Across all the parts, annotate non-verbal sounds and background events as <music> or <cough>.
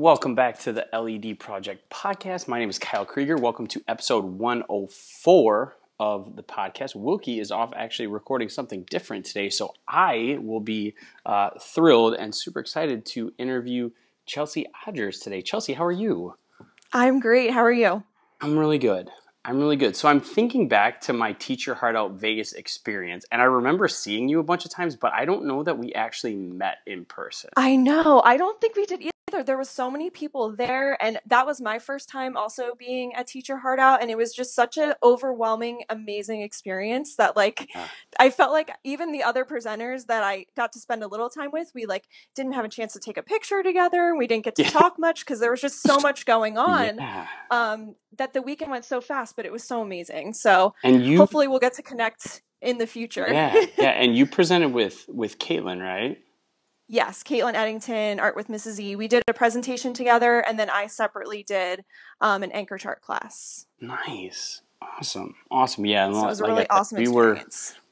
Welcome back to the LED Project podcast. My name is Kyle Krieger. Welcome to episode 104 of the podcast. Wilkie is off actually recording something different today, so I will be uh, thrilled and super excited to interview Chelsea Odgers today. Chelsea, how are you? I'm great. How are you? I'm really good. I'm really good. So I'm thinking back to my Teach Your Heart Out Vegas experience, and I remember seeing you a bunch of times, but I don't know that we actually met in person. I know. I don't think we did either. There was so many people there, and that was my first time also being at Teach Your Heart Out, and it was just such an overwhelming, amazing experience that like Yeah. I felt like even the other presenters that I got to spend a little time with, we like didn't have a chance to take a picture together. We didn't get to Yeah. talk much because there was just so much going <laughs> on. Yeah. Um, that the weekend went so fast, but it was so amazing. So And you hopefully we'll get to connect in the future. Yeah, yeah, and you <laughs> presented with with Caitlin, right? Yes, Caitlin Eddington, Art with Mrs. E. We did a presentation together, and then I separately did um, an anchor chart class. Nice, awesome, awesome. Yeah, and So it like was a I really awesome we were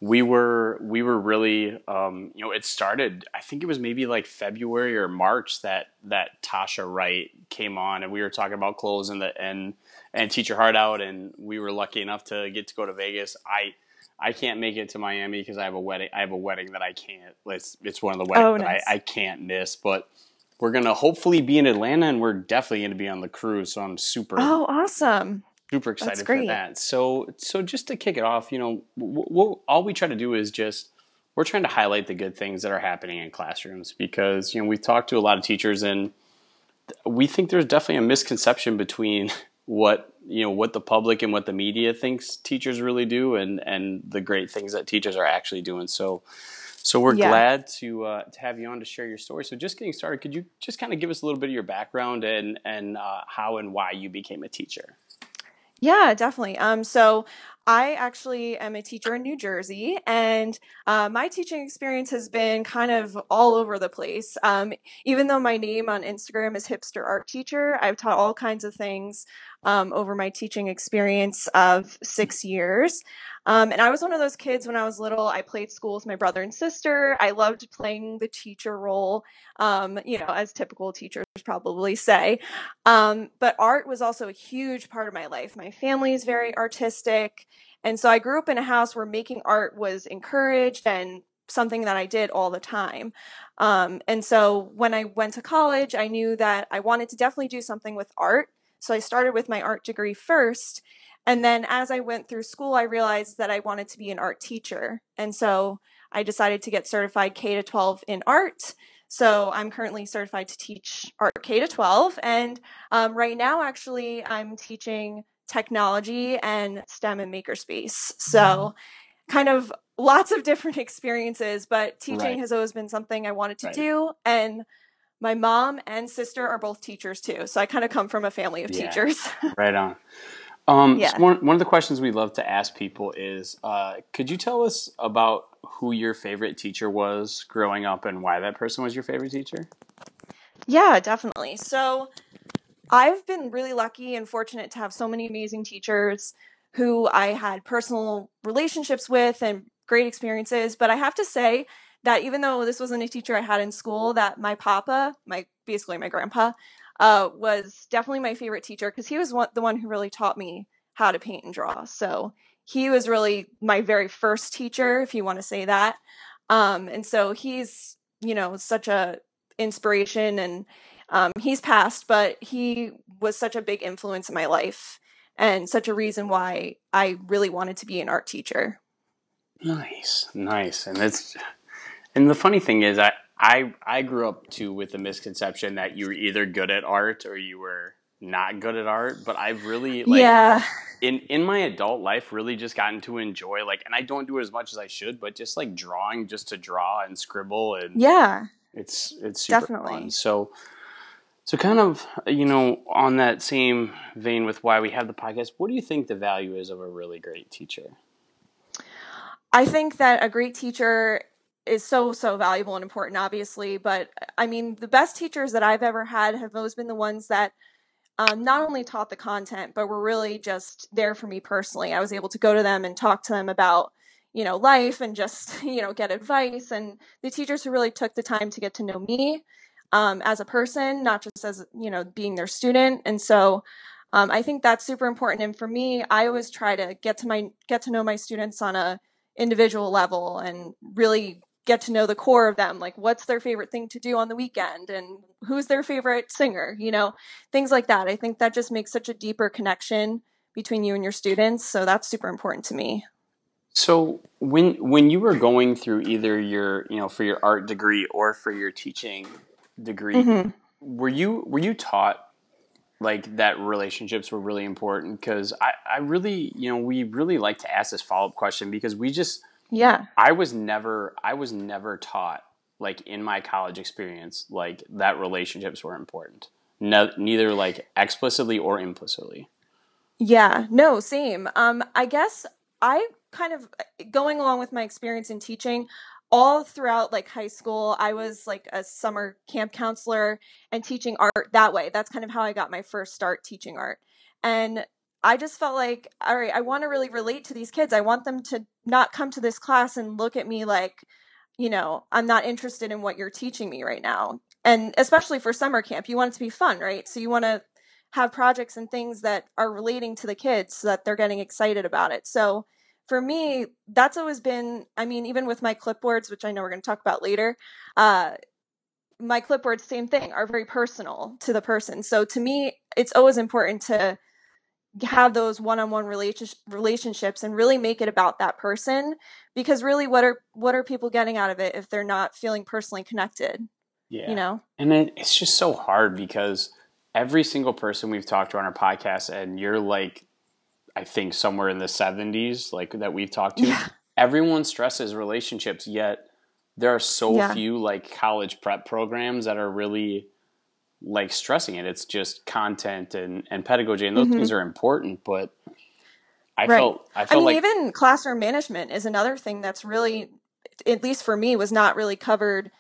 we were we were really um, you know it started i think it was maybe like february or march that that tasha wright came on and we were talking about clothes and the and and teach your heart out and we were lucky enough to get to go to vegas i i can't make it to miami because i have a wedding i have a wedding that i can't it's it's one of the oh, weddings Oh, that nice. I, I can't miss but we're gonna hopefully be in atlanta and we're definitely gonna be on the cruise so i'm super Oh, awesome. super excited for that. So, so just to kick it off, you know, w- w- all we try to do is just we're trying to highlight the good things that are happening in classrooms because you know we've talked to a lot of teachers and we think there's definitely a misconception between <laughs> what you know what the public and what the media thinks teachers really do and and the great things that teachers are actually doing. So. So we're Yeah. glad to uh, to have you on to share your story. So just getting started, could you just kind of give us a little bit of your background and and uh, how and why you became a teacher? Yeah, definitely. Um, so I actually am a teacher in New Jersey, and uh, my teaching experience has been kind of all over the place. Um, even though my name on Instagram is Hipster Art Teacher, I've taught all kinds of things um, over my teaching experience of six years. Um, and I was one of those kids when I was little. I played school with my brother and sister. I loved playing the teacher role, um, you know, as typical teachers probably say. Um, but art was also a huge part of my life. My family is very artistic. And so I grew up in a house where making art was encouraged and something that I did all the time. Um, and so when I went to college, I knew that I wanted to definitely do something with art. So I started with my art degree first. And then as I went through school, I realized that I wanted to be an art teacher. And so I decided to get certified K to 12 in art. So I'm currently certified to teach art K to 12. And um, right now, actually, I'm teaching technology and STEM and makerspace. So kind of lots of different <laughs> experiences, but teaching Right. has always been something I wanted to Right. do. And my mom and sister are both teachers too. So I kind of come from a family of Yeah. teachers. <laughs> Right on. Um, so Yeah. one, one of the questions we love to ask people is uh, could you tell us about who your favorite teacher was growing up and why that person was your favorite teacher? Yeah, definitely. So I've been really lucky and fortunate to have so many amazing teachers who I had personal relationships with and great experiences. But I have to say that even though this wasn't a teacher I had in school, that my papa, my basically my grandpa, uh, was definitely my favorite teacher because he was one, the one who really taught me how to paint and draw. So he was really my very first teacher, if you want to say that. Um, and so he's, you know, such a inspiration and um, he's passed, but he was such a big influence in my life and such a reason why I really wanted to be an art teacher. Nice, nice, and it's and the funny thing is, I I I grew up too with the misconception that you were either good at art or you were not good at art. But I've really like yeah, in in my adult life really just gotten to enjoy like, and I don't do it as much as I should, but just like drawing, just to draw and scribble and yeah, it's it's super Definitely. fun. So so kind of you know on that same vein with why we have the podcast, what do you think the value is of a really great teacher? I think that a great teacher is so so valuable and important obviously but i mean the best teachers that i've ever had have always been the ones that um, not only taught the content but were really just there for me personally i was able to go to them and talk to them about you know life and just <laughs> you know get advice and the teachers who really took the time to get to know me um, as a person, not just as you know being their student. And so um, I think that's super important. And for me, I always try to get to my get to know my students on a individual level and really get to know the core of them like what's their favorite thing to do on the weekend and who's their favorite singer you know things like that. I think that just makes such a deeper connection between you and your students so that's super important to me. So when when you were going through either your you know for your art degree or for your teaching degree mm-hmm. were you were you taught like that relationships were really important? Because I, I really you know we really like to ask this follow-up question because we just yeah. I was never i was never taught like in my college experience like that relationships were important. No, neither like explicitly or implicitly. Yeah. No same. Um i guess i kind of going along with my experience in teaching all throughout like high school i was like a summer camp counselor and teaching art that way. That's kind of how i got my first start teaching art. And i just felt like all right i want to really relate to these kids. I want them to not come to this class and look at me like you know i'm not interested in what you're teaching me right now. And especially for summer camp you want it to be fun right? So you want to have projects and things that are relating to the kids so that they're getting excited about it. So for me, that's always been, I mean, even with my clipboards, which I know we're going to talk about later, uh, my clipboards, same thing, are very personal to the person. So to me, it's always important to have those one-on-one relationships and really make it about that person because really what are what are people getting out of it if they're not feeling personally connected yeah you know and it, it's just so hard because every single person we've talked to on our podcast and you're like I think somewhere in the 70s, like that we've talked to. Yeah. Everyone stresses relationships, yet there are so yeah. few like college prep programs that are really like stressing it. It's just content and, and pedagogy, and those mm-hmm. things are important, but I right. felt I felt I mean, like even classroom management is another thing that's really, at least for me, was not really covered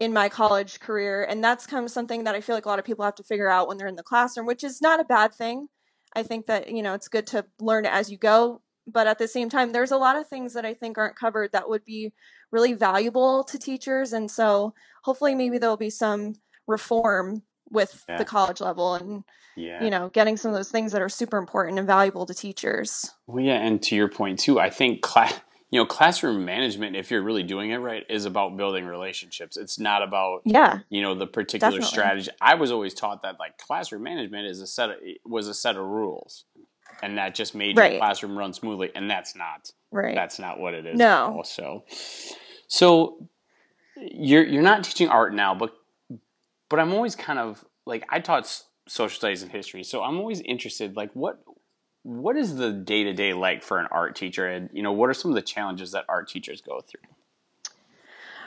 in my college career, and that's kind of something that I feel like a lot of people have to figure out when they're in the classroom, which is not a bad thing. I think that, you know, it's good to learn as you go. But at the same time, there's a lot of things that I think aren't covered that would be really valuable to teachers. And so hopefully, maybe there'll be some reform with yeah. the college level and yeah. you know getting some of those things that are super important and valuable to teachers well yeah and to your point too i think class you know classroom management if you're really doing it right is about building relationships it's not about yeah you know the particular definitely. strategy i was always taught that like classroom management is a set of, was a set of rules and that just made right. your classroom run smoothly and that's not right that's not what it is no so so you're you're not teaching art now but but i'm always kind of like i taught social studies and history so i'm always interested like what what is the day to day like for an art teacher, and you know what are some of the challenges that art teachers go through?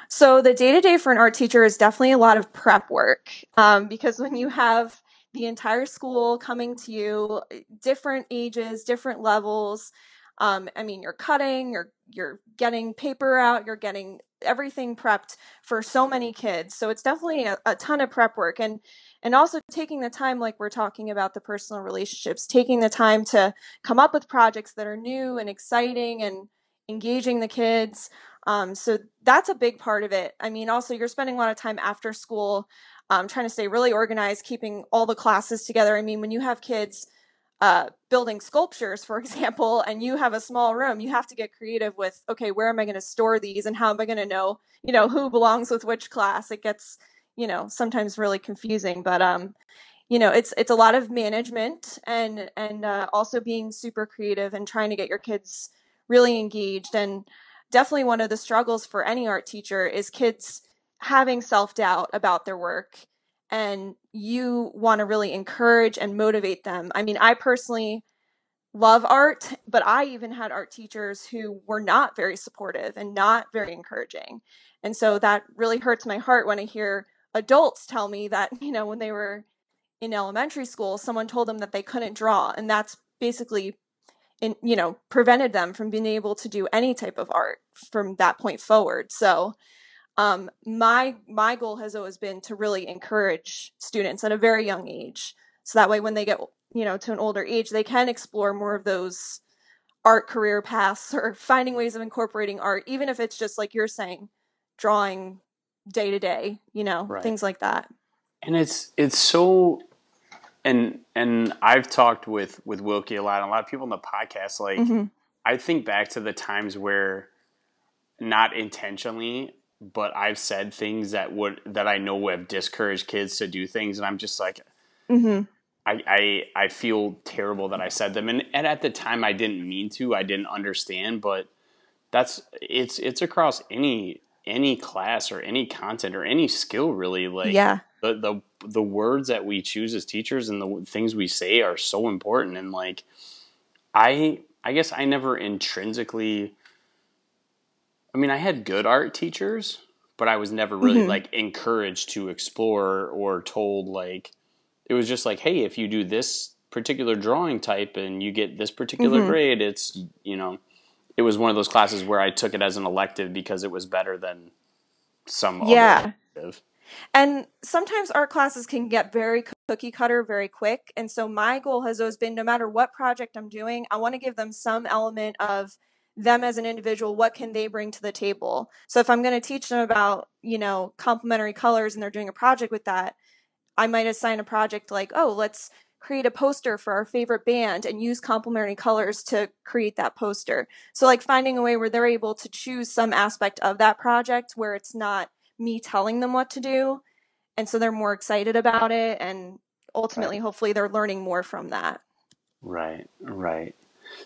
So the day to day for an art teacher is definitely a lot of prep work um, because when you have the entire school coming to you, different ages, different levels. Um, I mean, you're cutting, you're you're getting paper out, you're getting everything prepped for so many kids. So it's definitely a, a ton of prep work, and and also taking the time like we're talking about the personal relationships taking the time to come up with projects that are new and exciting and engaging the kids. Um, so that's a big part of it. I mean also you're spending a lot of time after school um, trying to stay really organized keeping all the classes together. I mean when you have kids uh, building sculptures, for <laughs> example, and you have a small room, you have to get creative with, okay, where am I going to store these and how am I going to know, you know, who belongs with which class? It gets you know sometimes really confusing but um you know it's it's a lot of management and and uh, also being super creative and trying to get your kids really engaged and definitely one of the struggles for any art teacher is kids having self-doubt about their work and you want to really encourage and motivate them i mean i personally love art but i even had art teachers who were not very supportive and not very encouraging and so that really hurts my heart when i hear adults tell me that, <laughs> you know, when they were in elementary school, someone told them that they couldn't draw. And that's basically, in, you know, prevented them from being able to do any type of art from that point forward. So, um, my my goal has always been to really encourage students at a very young age, so that way when they get you know to an older age, they can explore more of those art career paths <laughs> or finding ways of incorporating art, even if it's just like you're saying, drawing day to day, you know, right. things like that. and it's it's so and and I've talked with with Wilkie a lot, and a lot of people in the podcast. Like, mm-hmm. I think back to the times where, not intentionally, but I've said things that would that I know would have discouraged kids to do things, and I'm just like, mm-hmm. I, I I feel terrible that I said them, and and at the time I didn't mean to, I didn't understand, but that's it's it's across any any class or any content or any skill really like yeah the the the words that we choose as teachers and the things we say are so important and like i i guess i never intrinsically i mean i had good art teachers but i was never really mm-hmm. like encouraged to explore or told like it was just like hey if you do this particular drawing type and you get this particular mm-hmm. grade it's you know it was one of those classes where I took it as an elective because it was better than some yeah. And sometimes art classes can get very cookie cutter very quick. And so my goal has always been no matter what project I'm doing, I want to give them some element of them as an individual, what can they bring to the table? So if I'm going to teach them about, you know, complementary colors and they're doing a project with that, I might assign a project like, oh, let's create a poster for our favorite band and use complementary colors to create that poster. So like finding a way where they're able to choose some aspect of that project where it's not me telling them what to do. And so they're more excited about it and ultimately right. hopefully they're learning more from that. Right, right.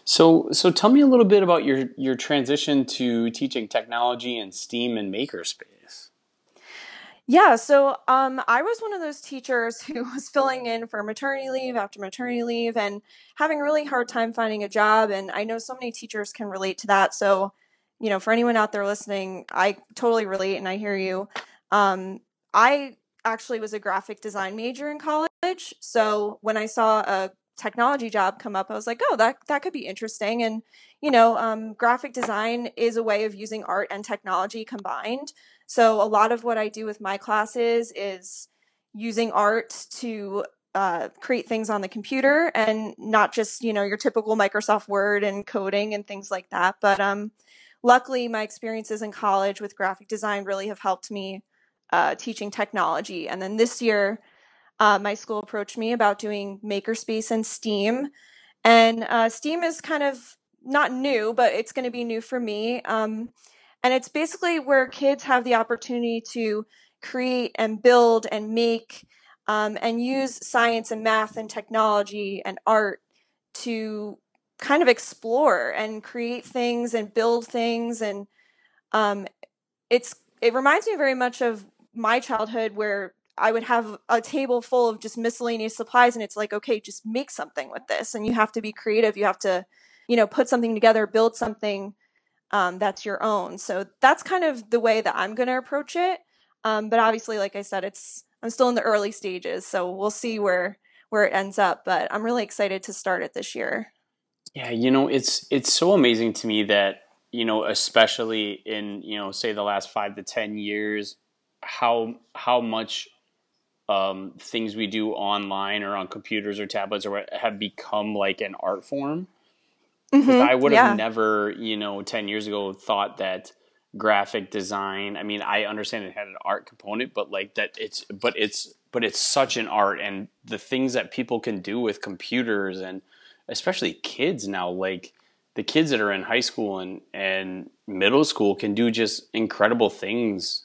So so tell me a little bit about your your transition to teaching technology and STEAM and makerspace. Yeah, so um, I was one of those teachers <laughs> who was filling in for maternity leave after maternity leave and having a really hard time finding a job. And I know so many teachers can relate to that. So, you know, for anyone out there listening, I totally relate and I hear you. Um, I actually was a graphic design major in college. So when I saw a technology job come up, I was like, oh, that that could be interesting. And you know, um, graphic design is a way of using art and technology combined. So a lot of what I do with my classes is using art to uh, create things on the computer and not just you know your typical Microsoft Word and coding and things like that. But um, luckily, my experiences in college with graphic design really have helped me uh, teaching technology. And then this year, uh, my school approached me about doing makerspace and STEAM. And uh, STEAM is kind of not new, but it's going to be new for me. Um, and it's basically where kids have the opportunity to create and build and make um, and use science and math and technology and art to kind of explore and create things and build things and um, it's it reminds me very much of my childhood where I would have a table full of just miscellaneous supplies and it's like okay just make something with this and you have to be creative you have to you know put something together build something um, that's your own. So that's kind of the way that I'm going to approach it. Um, but obviously, like I said, it's I'm still in the early stages, so we'll see where where it ends up. But I'm really excited to start it this year. Yeah, you know, it's it's so amazing to me that you know, especially in you know, say the last five to ten years, how how much um, things we do online or on computers or tablets or what have become like an art form. Mm-hmm. I would have yeah. never, you know, 10 years ago thought that graphic design, I mean, I understand it had an art component, but like that it's, but it's, but it's such an art and the things that people can do with computers and especially kids now, like the kids that are in high school and, and middle school can do just incredible things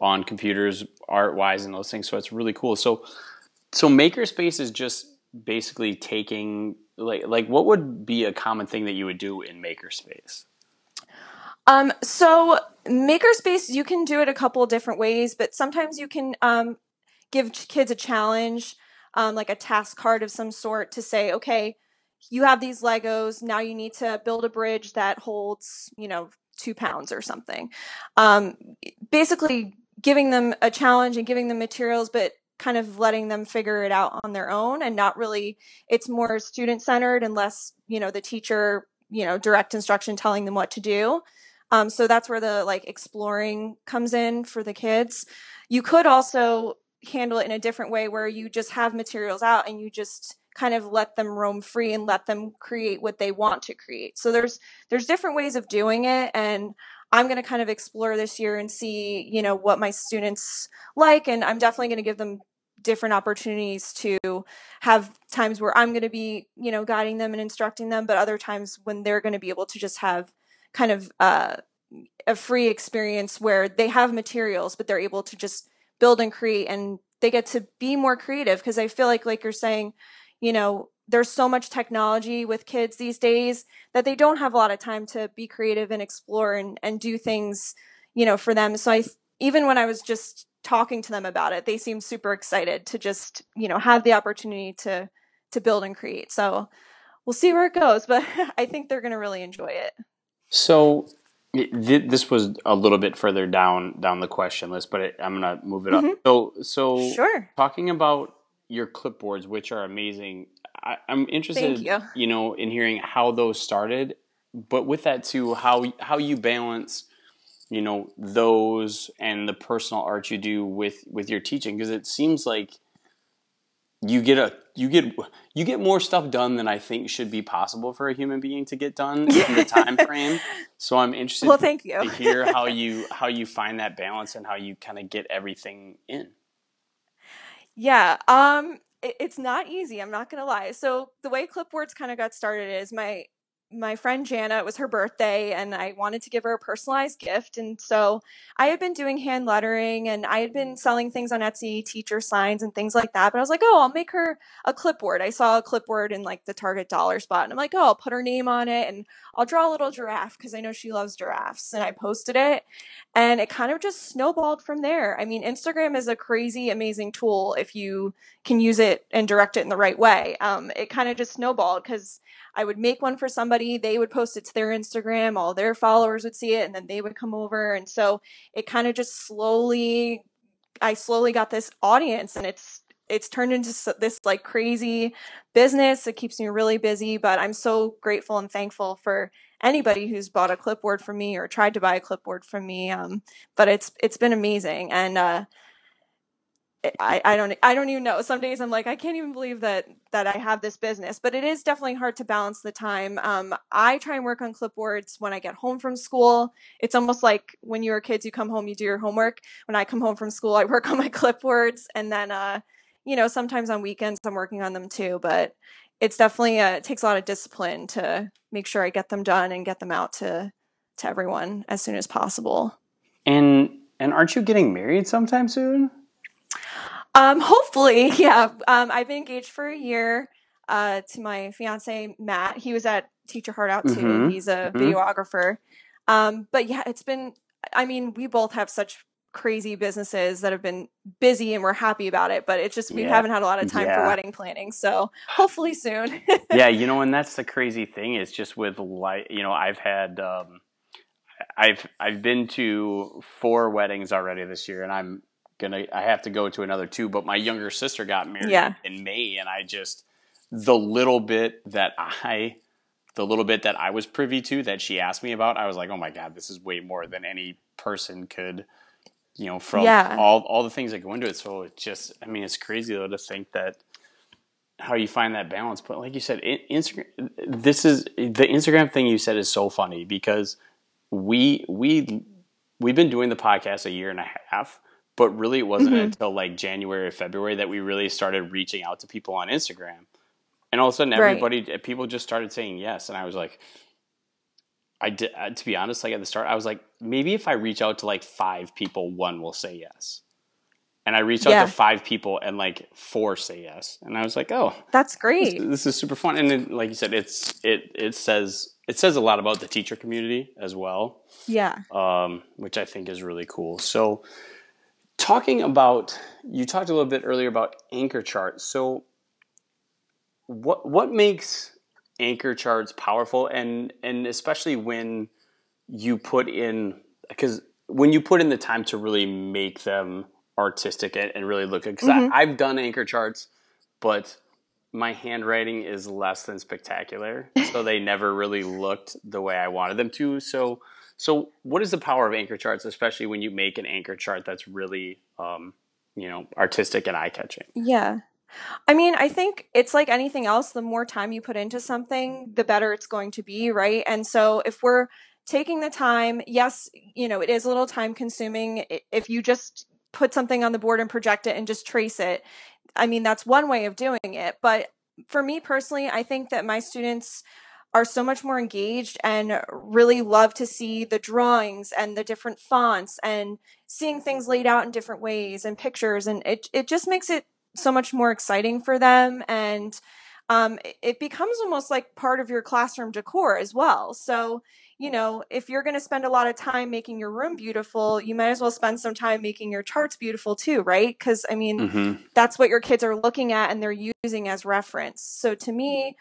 on computers art wise and those things. So it's really cool. So, so makerspace is just basically taking like like what would be a common thing that you would do in makerspace um, so makerspace you can do it a couple different ways but sometimes you can um, give kids a challenge um, like a task card of some sort to say okay you have these legos now you need to build a bridge that holds you know two pounds or something um, basically giving them a challenge and giving them materials but kind of letting them figure it out on their own and not really it's more student centered and less you know the teacher you know direct instruction telling them what to do. Um, so that's where the like exploring comes in for the kids. You could also handle it in a different way where you just have materials out and you just kind of let them roam free and let them create what they want to create. So there's there's different ways of doing it and I'm going to kind of explore this year and see, you know, what my students like. And I'm definitely going to give them different opportunities to have times where I'm going to be, you know, guiding them and instructing them, but other times when they're going to be able to just have kind of uh, a free experience where they have materials, but they're able to just build and create and they get to be more creative because I feel like, like you're saying, you know, there's so much technology with kids these days that they don't have a lot of time to be creative and explore and, and do things, you know, for them. So I, even when I was just talking to them about it, they seemed super excited to just, you know, have the opportunity to, to build and create. So we'll see where it goes, but <laughs> I think they're going to really enjoy it. So this was a little bit further down down the question list, but it, I'm gonna move it mm-hmm. up. So, so sure. Talking about your clipboards, which are amazing, I, am interested, you. you know, in hearing how those started, but with that too, how how you balance, you know, those and the personal art you do with with your teaching, because it seems like you get a you get you get more stuff done than I think should be possible for a human being to get done in the <laughs> time frame. So I'm interested. Well, thank you. to hear how <laughs> you how you find that balance and how you kind of get everything in. Yeah, um, it's not easy. I'm not gonna lie. So the way clipboards kind of got started is my my friend Jana, it was her birthday, and I wanted to give her a personalized gift. And so I had been doing hand lettering and I had been selling things on Etsy, teacher signs and things like that. But I was like, oh, I'll make her a clipboard. I saw a clipboard in like the Target dollar spot. And I'm like, oh, I'll put her name on it and I'll draw a little giraffe because I know she loves giraffes. And I posted it and it kind of just snowballed from there. I mean, Instagram is a crazy, amazing tool if you can use it and direct it in the right way. Um, it kind of just snowballed because I would make one for somebody, they would post it to their Instagram, all their followers would see it, and then they would come over. And so it kind of just slowly, I slowly got this audience, and it's it's turned into this like crazy business. It keeps me really busy, but I'm so grateful and thankful for anybody who's bought a clipboard from me or tried to buy a clipboard from me. Um, but it's it's been amazing, and uh, I, I don't I don't even know. Some days I'm like I can't even believe that that I have this business, but it is definitely hard to balance the time. Um, I try and work on clipboards when I get home from school. It's almost like when you were kids, you come home, you do your homework. When I come home from school, I <laughs> work on my clipboards, and then uh, you know sometimes on weekends I'm working on them too. But it's definitely uh, it takes a lot of discipline to make sure I get them done and get them out to to everyone as soon as possible. And and aren't you getting married sometime soon? Um, hopefully, <laughs> yeah. Um, I've been engaged for a year uh, to my fiance Matt. He was at Teach Your Heart Out too. Mm-hmm. He's a mm-hmm. videographer. Um, but yeah, it's been. I mean, we both have such crazy businesses that have been busy and we're happy about it but it's just we yeah. haven't had a lot of time yeah. for wedding planning so hopefully soon yeah <laughs> you know and that's the crazy thing is just with like you know i've had um i've i've been to four weddings already this year and i'm gonna I have to go to another two. But my younger sister got married yeah. in May, and I just the little bit that I the little bit that I was privy to that she asked me about, I was like, oh my god, this is way more than any person could. You know, from yeah. all all the things that go into it. So it's just, I mean, it's crazy though to think that how you find that balance. But like you said, Instagram. This is the Instagram thing you said is so funny because we we we've been doing the podcast a year and a half, but really, it wasn't mm-hmm. until like January or February that we really started reaching out to people on Instagram. And all of a sudden, everybody, right. people just started saying yes. And I was like, I did, to be honest, like at the start, I was like, maybe if I reach out to like five people, one will say yes. And I reached out to five people and like four say yes. And I was like, oh, that's great. This, this is super fun. And like you said, it's, it, it says, it says a lot about the teacher community as well. Yeah. Um, which I think is really cool. So, talking about you talked a little bit earlier about anchor charts. So what what makes anchor charts powerful? And and especially when you put in because when you put in the time to really make them artistic and, and really look good because mm-hmm. i've done anchor charts but my handwriting is less than spectacular. So they never really looked the way i wanted them to. So so, what is the power of anchor charts, especially when you make an anchor chart that's really, um, you know, artistic and eye catching? Yeah. I mean, I think it's like anything else. The more time you put into something, the better it's going to be, right? And so, if we're taking the time, yes, you know, it is a little time consuming. If you just put something on the board and project it and just trace it, I mean, that's one way of doing it. But for me personally, I think that my students are so much more engaged and really love to see the drawings and the different fonts and seeing things laid out in different ways and pictures. And it, it just makes it so much more exciting for them. And um, it becomes almost like part of your classroom decor as well. So, you know, if you're going to spend a lot of time making your room beautiful, you might as well spend some time making your charts beautiful too, right? Because, I mean, mm-hmm. that's what your kids are looking at and they're using as reference. So to me,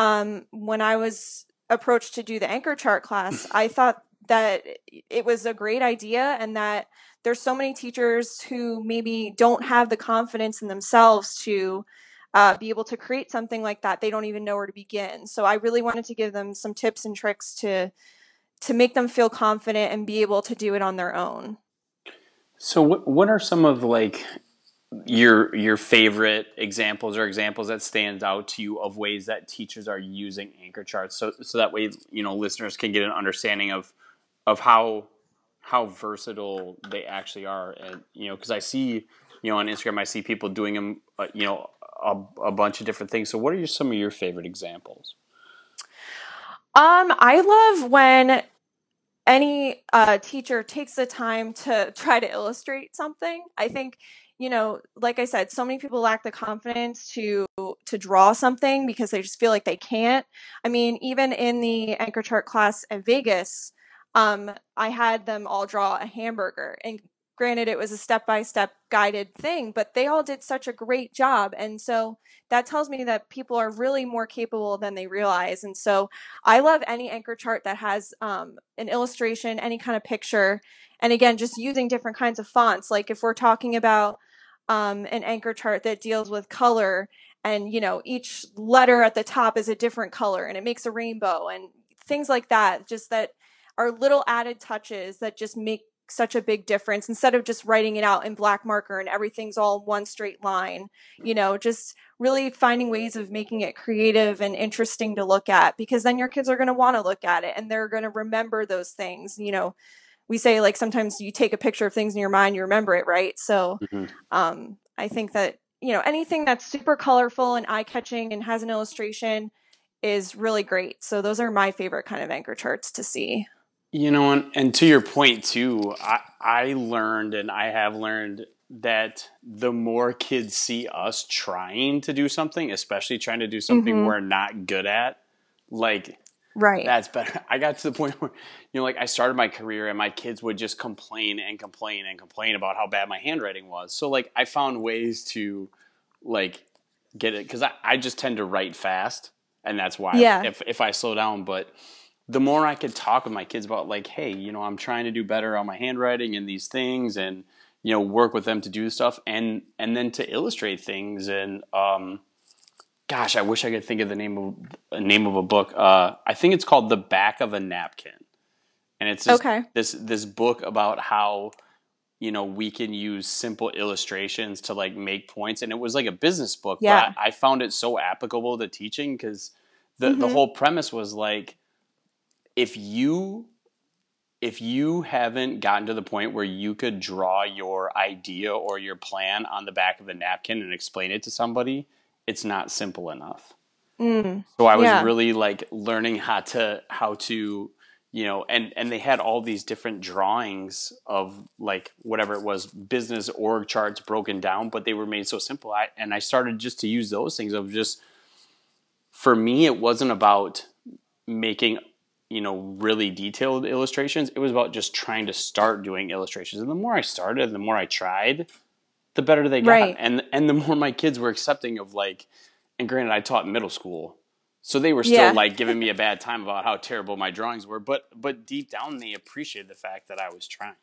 um, when I was approached to do the anchor chart class, <laughs> I thought that it was a great idea and that there's so many teachers who maybe don't have the confidence in themselves to uh, be able to create something like that. They don't even know where to begin. So I really wanted to give them some tips and tricks to to make them feel confident and be able to do it on their own. So what what are some of like your your favorite examples or examples that stands out to you of ways that teachers are using anchor charts. So so that way you know listeners can get an understanding of of how how versatile they actually are. And you know because I see you know on Instagram I see people doing them uh, you know a, a bunch of different things. So what are your, some of your favorite examples? Um I love when any uh, teacher takes the time to try to illustrate something. I think you know, like I said, so many people lack the confidence to to draw something because they just feel like they can't. I mean, even in the anchor chart class at Vegas, um, I had them all draw a hamburger, and granted, it was a step by step guided thing, but they all did such a great job, and so that tells me that people are really more capable than they realize. And so, I love any anchor chart that has um, an illustration, any kind of picture, and again, just using different kinds of fonts. Like if we're talking about um, an anchor chart that deals with color. And you know each letter at the top is a different color and it makes a rainbow and things like that just that are little added touches that just make such a big difference. Instead of just writing it out in black marker and everything's all one straight line you know just really finding ways of making it creative and interesting to look at because then your kids are going to want to look at it and they're going to remember those things you know we say like sometimes you take a picture of things in your mind, you remember it, right? So mm-hmm. um, I think that you know anything that's super colorful and eye catching and has an illustration is really great. So those are my favorite kind of anchor charts to see. You know, and, and to your point too, I, I learned and I have learned that the more kids see us trying to do something, especially trying to do something mm-hmm. we're not good at, like Right. That's better. <laughs> I got to the point where, you know, like I started my career and my kids would just complain and complain and complain about how bad my handwriting was. So, like, I found ways to, like, get it because I, I just tend to write fast. And that's why yeah. if, if I slow down, but the more I could talk with my kids about, like, hey, you know, I'm trying to do better on my handwriting and these things and, you know, work with them to do stuff and, and then to illustrate things and, um, gosh, I wish I could think of the name of a name of a book. Uh, I think it's called The Back of a Napkin, and it's this, okay. this this book about how you know we can use simple illustrations to like make points, and it was like a business book. Yeah. But I found it so applicable to teaching because the mm-hmm. the whole premise was like if you if you haven't gotten to the point where you could draw your idea or your plan on the back of a napkin and explain it to somebody it's not simple enough. Mm, so I was yeah. really like learning how to how to you know and and they had all these different drawings of like whatever it was business org charts broken down but they were made so simple I, and i started just to use those things of just for me it wasn't about making you know really detailed illustrations it was about just trying to start doing illustrations and the more i started the more i tried the better they got. Right. And and the more my kids were accepting of like and granted I taught middle school. So they were still yeah. like giving me a <laughs> bad time about how terrible my drawings were, but but deep down they appreciated the fact that I was trying.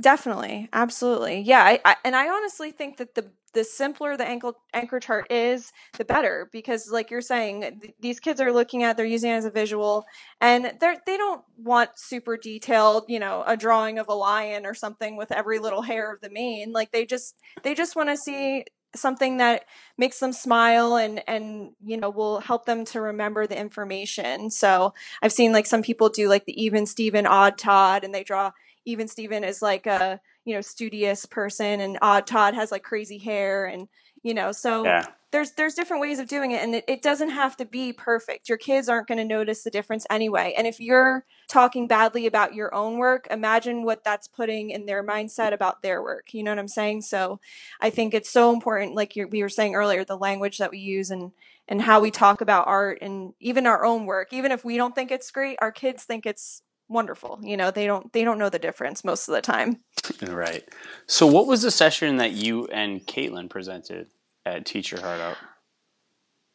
Definitely, absolutely, yeah. I, I, and I honestly think that the the simpler the anchor anchor chart is, the better because, like you're saying, th- these kids are looking at, they're using it as a visual, and they're they don't want super detailed, you know, a drawing of a lion or something with every little hair of the mane. Like they just they just want to see something that makes them smile and and you know will help them to remember the information so i've seen like some people do like the even steven odd todd and they draw even Steven is like a you know, studious person and Odd Todd has like crazy hair and, you know, so Yeah. there's there's different ways of doing it and it, it doesn't have to be perfect. Your kids aren't going to notice the difference anyway and if you're talking badly about your own work imagine what that's putting in their mindset about their work you know what i'm saying? So i think it's so important like you we were saying earlier the language that we use and and how we talk about art and even our own work. Even if we don't think it's great our kids think it's wonderful you know they don't they don't know the difference most of the time <laughs> Right. So, what was the session that you and Caitlin presented at Teach Your Heart Out?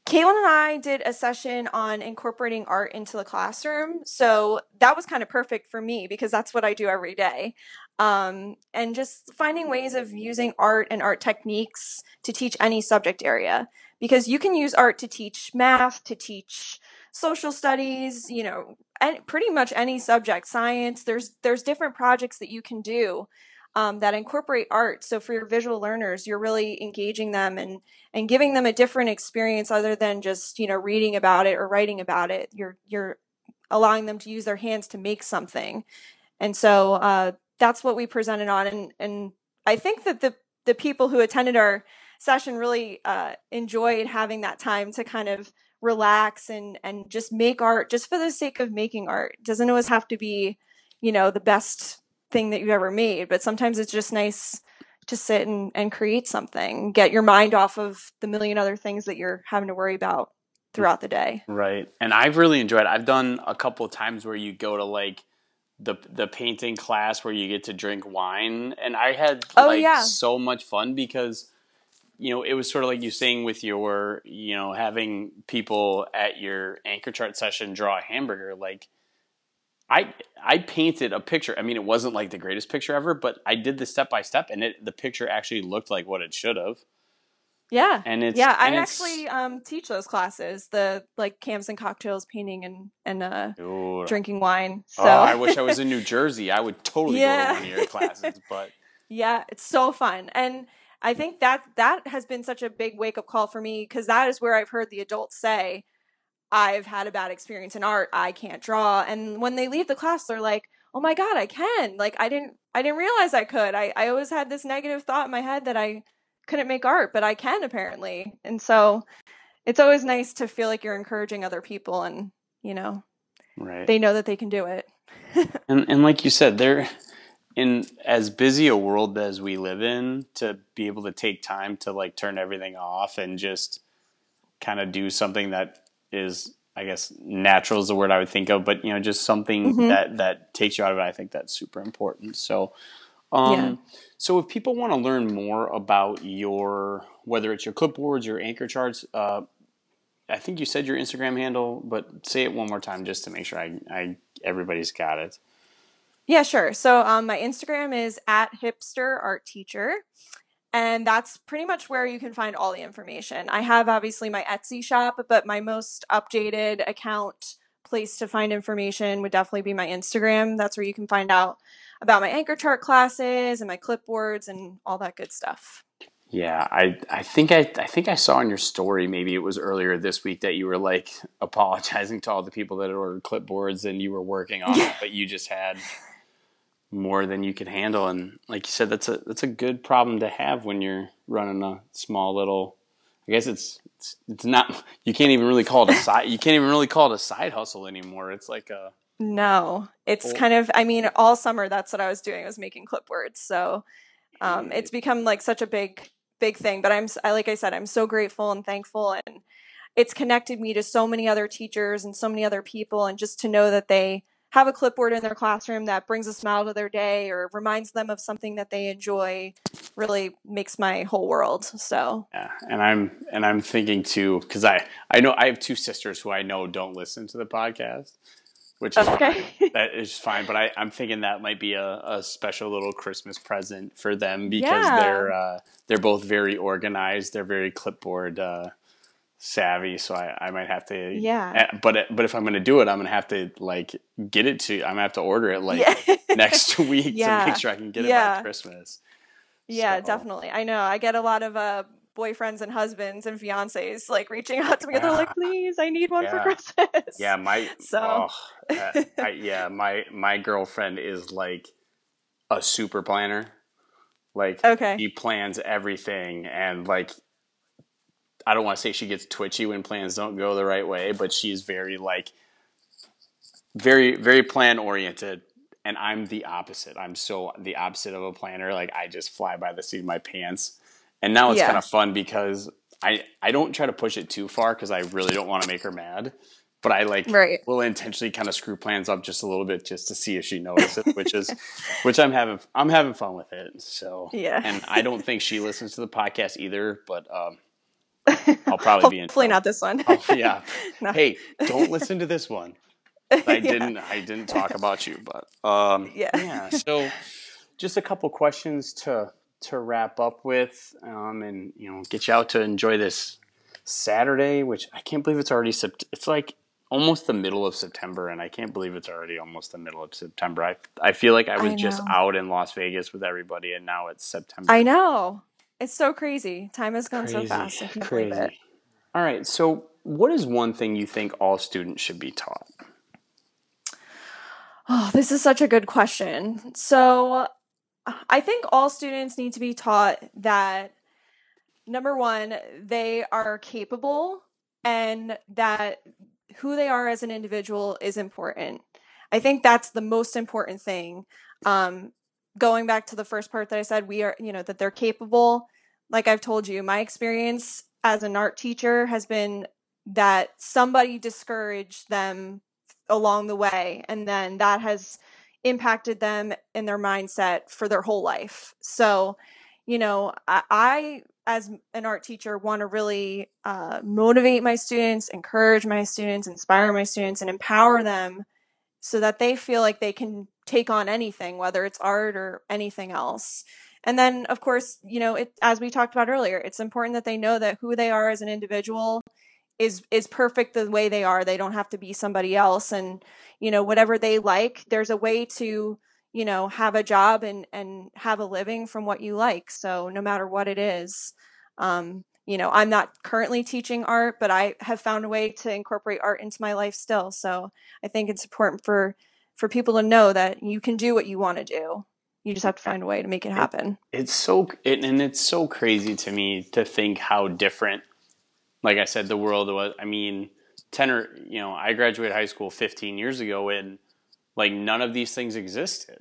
Caitlin and I did a session on incorporating art into the classroom. So that was kind of perfect for me because that's what I do every day. Um, and just finding ways of using art and art techniques to teach any subject area. Because you can use art to teach math, to teach social studies, you know, and pretty much any subject, science. There's there's different projects that you can do um, that incorporate art. So for your visual learners, you're really engaging them and and giving them a different experience other than just you know reading about it or writing about it. You're you're allowing them to use their hands to make something, and so uh, that's what we presented on. And and I think that the the people who attended our session really uh, enjoyed having that time to kind of relax and and just make art just for the sake of making art. It doesn't always have to be you know the best thing that you've ever made, but sometimes it's just nice to sit and, and create something, get your mind off of the million other things that you're having to worry about mm. throughout the day. Right. And I've really enjoyed it. I've done a couple of times where you go to like the the painting class where you get to drink wine and I had Oh, like yeah. so much fun because you know, it was sort of like you saying with your, you know, having people at your anchor chart session draw a hamburger like I I painted a picture. I mean, it wasn't like the greatest picture ever, but I did the step by step, and it the picture actually looked like what it should have. Yeah. And it's yeah, I actually um, teach those classes, the like cams and cocktails, painting and and uh, Ooh. drinking wine. So Oh, I wish I was in <laughs> New Jersey. I would totally Yeah. go to one of your classes, but <laughs> Yeah, it's so fun. And I think that that has been such a big wake up call for me because that is where I've heard the adults say, I've had a bad experience in art, I can't draw. And when they leave the class, they're like, Oh my god, I can. Like I didn't I didn't realize I could. I, I always had this negative thought in my head that I couldn't make art, but I can apparently. And so it's always nice to feel like you're encouraging other people and, you know, right. they know that they can do it. <laughs> and and like you said, they're in as busy a world as we live in to be able to take time to like turn everything off and just kind of do something that is I guess natural is the word I would think of, but you know, just something Mhm. that that takes you out of it. I think that's super important. So, um, Yeah. so if people want to learn more about your whether it's your clipboards, your anchor charts, uh, I think you said your Instagram handle, but say it one more time just to make sure I, I everybody's got it. Yeah, sure. So um, my Instagram is at hipster art teacher. And that's pretty much where you can find all the information. I have obviously my Etsy shop, but my most updated account place to find information would definitely be my Instagram. That's where you can find out about my anchor chart classes and my clipboards and all that good stuff. Yeah, I I think I I think I saw in your story maybe it was earlier this week that you were like <laughs> apologizing to all the people that had ordered clipboards and you were working on it, but you just had more than you could handle and like you said that's a that's a good problem to have when you're running a small little I guess it's it's, it's not <laughs> you can't even really call it a side you can't even really call it a side hustle anymore. It's like a No, it's Cool. kind of, I mean, all summer that's what I was doing, I was making clipboards. So um, it's become like such a big, big thing. But I'm, I, like I said, I'm so grateful and thankful. And it's connected me to so many other teachers and so many other people. And just to know that they have a clipboard in their classroom that brings a smile to their day or reminds them of something that they enjoy really makes my whole world. So Yeah, and I'm and I'm thinking too because I I know I have two sisters who I know don't listen to the podcast, which is Okay. fine. that is fine. But I I'm thinking that might be a, a special little Christmas present for them because Yeah. they're uh, they're both very organized. They're very clipboard uh, savvy. So I, I might have to Yeah. eh, But but if I'm gonna do it, I'm gonna have to like get it to. I'm gonna have to order it like yeah. <laughs> next week Yeah. to make sure I can get it by Christmas. Yeah, So- definitely. I know. I get a lot of uh boyfriends and husbands and fiancés like reaching out to me. They're like, "Please, I need one for Christmas." Yeah, my <laughs> So- oh, uh, I, <laughs> yeah, my my girlfriend is like a super planner. Like Okay. he plans everything and like I don't want to say she gets twitchy when plans don't go the right way, but she's very like very very plan oriented and I'm the opposite. I'm so the opposite of a planner. Like I just fly by the seat of my pants. And now it's Yeah. kind of fun because I I don't try to push it too far because I really don't want to make her mad. But I like Right. will intentionally kind of screw plans up just a little bit just to see if she notices, which is <laughs> which I'm having I'm having fun with it. So Yeah. and I don't think she listens to the podcast either, but um, I'll probably be in Hopefully not this one. Oh, yeah. <laughs> No. Hey, don't <laughs> listen to this one. I didn't. I didn't talk about you, but um, Yeah. yeah. So, just a couple questions to to wrap up with, um, and you know, get you out to enjoy this Saturday, which I can't believe it's already. Sept- it's like almost the middle of September, and I can't believe it's already almost the middle of September. I I feel like I was I just out in Las Vegas with everybody, and now it's September. I know. It's so crazy. Time has gone so fast. I can't believe it. All right. So, what is one thing you think all students should be taught? Oh, this is such a good question. So, I think all students need to be taught that number one, they are capable and that who they are as an individual is important. I think that's the most important thing. Um, going back to the first part that I said, we are, you know, that they're capable. Like I've told you, my experience as an art teacher has been that somebody discouraged them along the way, and then that has impacted them in their mindset for their whole life. So, you know, I, I as an art teacher, want to really uh, motivate my students, encourage my students, inspire my students, and empower them so that they feel like they can take on anything, whether it's art or anything else. And then, of course, you know, it, as we talked about earlier, it's important that they know that who they are as an individual is is perfect the way they are. They don't have to be somebody else, and you know, whatever they like, there's a way to you know have a job and and have a living from what you like. So no matter what it is, um, you know, I'm not currently teaching art, but I have found a way to incorporate art into my life still. So I think it's important for for people to know that you can do what you want to do. You just have to find a way to make it happen. It's so it, and it's so crazy to me to think how different like I said the world was I mean 10 or you know I graduated high school 15 years ago and like none of these things existed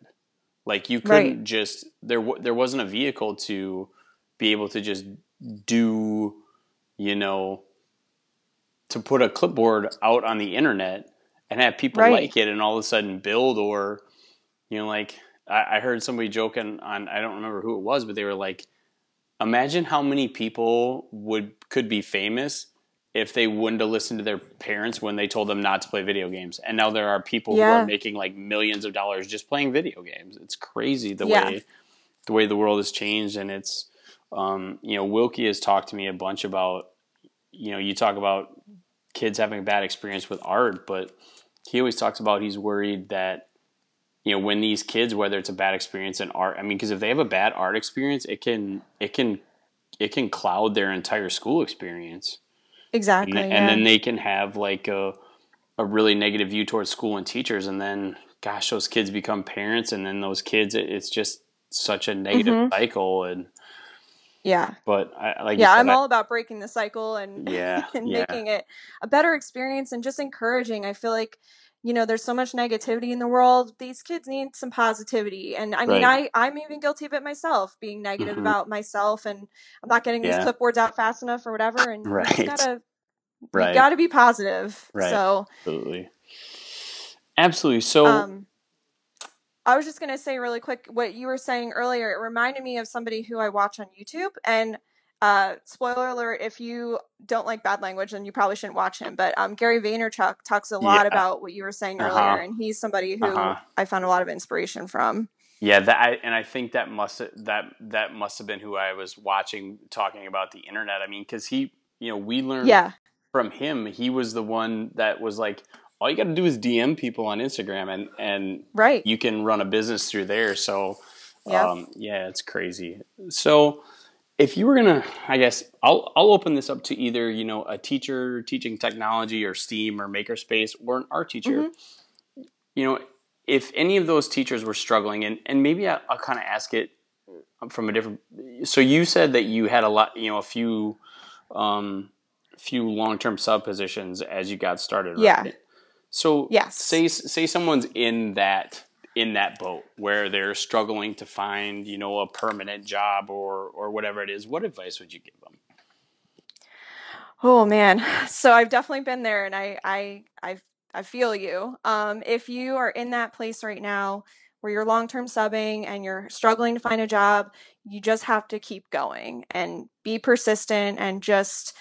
like you couldn't Right. just there there wasn't a vehicle to be able to just do you know to put a clipboard out on the internet and have people Right. like it and all of a sudden build or you know like I, I heard somebody joking on I don't remember who it was but they were like imagine how many people would could be famous if they wouldn't have listened to their parents when they told them not to play video games and now there are people who are making like millions of dollars just playing video games it's crazy the Yeah. way the way the world has changed and it's um, you know wilkie has talked to me a bunch about you know you talk about kids having a bad experience with art but he always talks about he's worried that you know when these kids whether it's a bad experience in art i mean because if they have a bad art experience it can it can it can cloud their entire school experience Exactly. and, yeah. and then they can have like a, a really negative view towards school and teachers and then gosh those kids become parents and then those kids it, it's just such a negative Mhm. cycle and yeah. but I, like yeah said, i'm I- all about breaking the cycle and, Yeah, <laughs> and yeah. making it a better experience and just encouraging i feel like you know there's so much negativity in the world these kids need some positivity and i mean Right. i i'm even guilty of it myself being negative Mhm. about myself and i'm not getting Yeah. these clipboards out fast enough or whatever and you Right. just gotta right you gotta be positive Right. so absolutely absolutely so um I was just going to say really quick what you were saying earlier. It reminded me of somebody who I watch on YouTube. And uh, spoiler alert: if you don't like bad language, then you probably shouldn't watch him. But um, Gary Vaynerchuk talks a lot Yeah. about what you were saying Uh-huh. earlier, and he's somebody who Uh-huh. I found a lot of inspiration from. Yeah, that I, and I think that must that that must have been who I was watching talking about the internet. I mean, because he, you know, we learned Yeah, from him. He was the one that was like, all you got to do is DM people on Instagram, and and right. you can run a business through there. So, Yeah. um, yeah, it's crazy. So, if you were gonna, I guess I'll I'll open this up to either you know a teacher teaching technology or STEAM or Makerspace or an art teacher. You know, if any of those teachers were struggling, and and maybe I, I'll kind of ask it from a different. So you said that you had a lot, you know, a few, um, few long term sub positions as you got started. Right? Yeah. So Yes. say say someone's in that in that boat where they're struggling to find you know a permanent job or or whatever it is. What advice would you give them? Oh man. So I've definitely been there and I I I I feel you. Um if you are in that place right now where you're long-term subbing and you're struggling to find a job, you just have to keep going and be persistent and just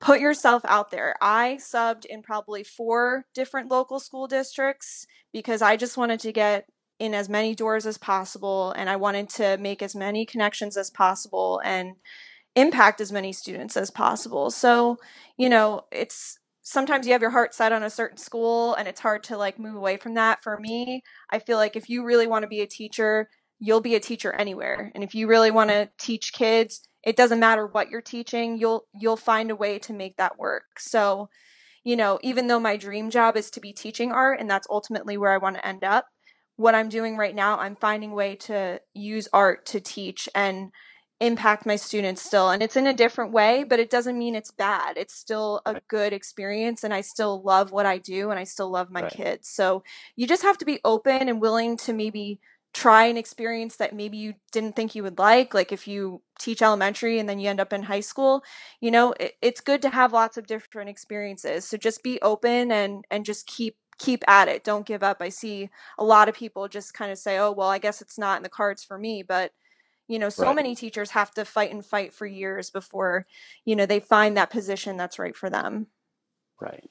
put yourself out there. I subbed in probably four different local school districts because I just wanted to get in as many doors as possible and I wanted to make as many connections as possible and impact as many students as possible. So, you know, it's sometimes you have your heart set on a certain school and it's hard to like move away from that. For me, I feel like if you really want to be a teacher, you'll be a teacher anywhere. And if you really want to teach kids, it doesn't matter what you're teaching, you'll you'll find a way to make that work. So, you know, even though my dream job is to be teaching art and that's ultimately where I want to end up, what I'm doing right now, I'm finding a way to use art to teach and impact my students still and it's in a different way but it doesn't mean it's bad it's still a good experience and i still love what i do and i still love my Right. kids so you just have to be open and willing to maybe try an experience that maybe you didn't think you would like like if you teach elementary and then you end up in high school you know it, it's good to have lots of different experiences so just be open and and just keep keep at it don't give up i see a lot of people just kind of say oh well i guess it's not in the cards for me but you know so Right. many teachers have to fight and fight for years before you know they find that position that's right for them Right.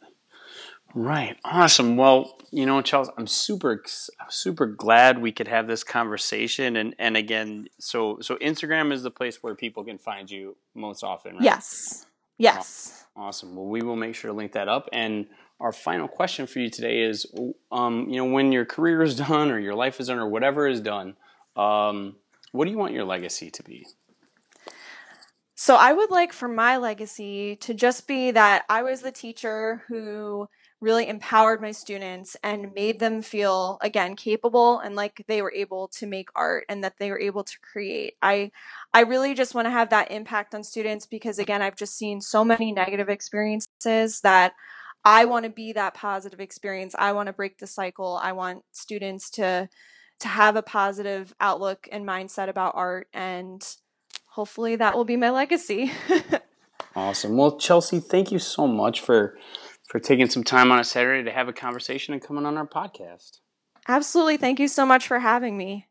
Right. Awesome. Well, you know, Charles, I'm super super glad we could have this conversation and and again, so so Instagram is the place where people can find you most often, right? yes yes Awesome. Well, we will make sure to link that up. And our final question for you today is, um, you know, when your career is <laughs> done or your life is done or whatever is done, um, what do you want your legacy to be? So I would like for my legacy to just be that I was the teacher who really empowered my students and made them feel again capable and like they were able to make art and that they were able to create. I I really just want to have that impact on students because again I've just seen so many negative experiences that I want to be that positive experience. I want to break the cycle. I want students to to have a positive outlook and mindset about art and hopefully that will be my legacy. <laughs> Awesome. Well, Chelsea, thank you so much for for taking some time on a Saturday to have a conversation and coming on our podcast. Absolutely. Thank you so much for having me.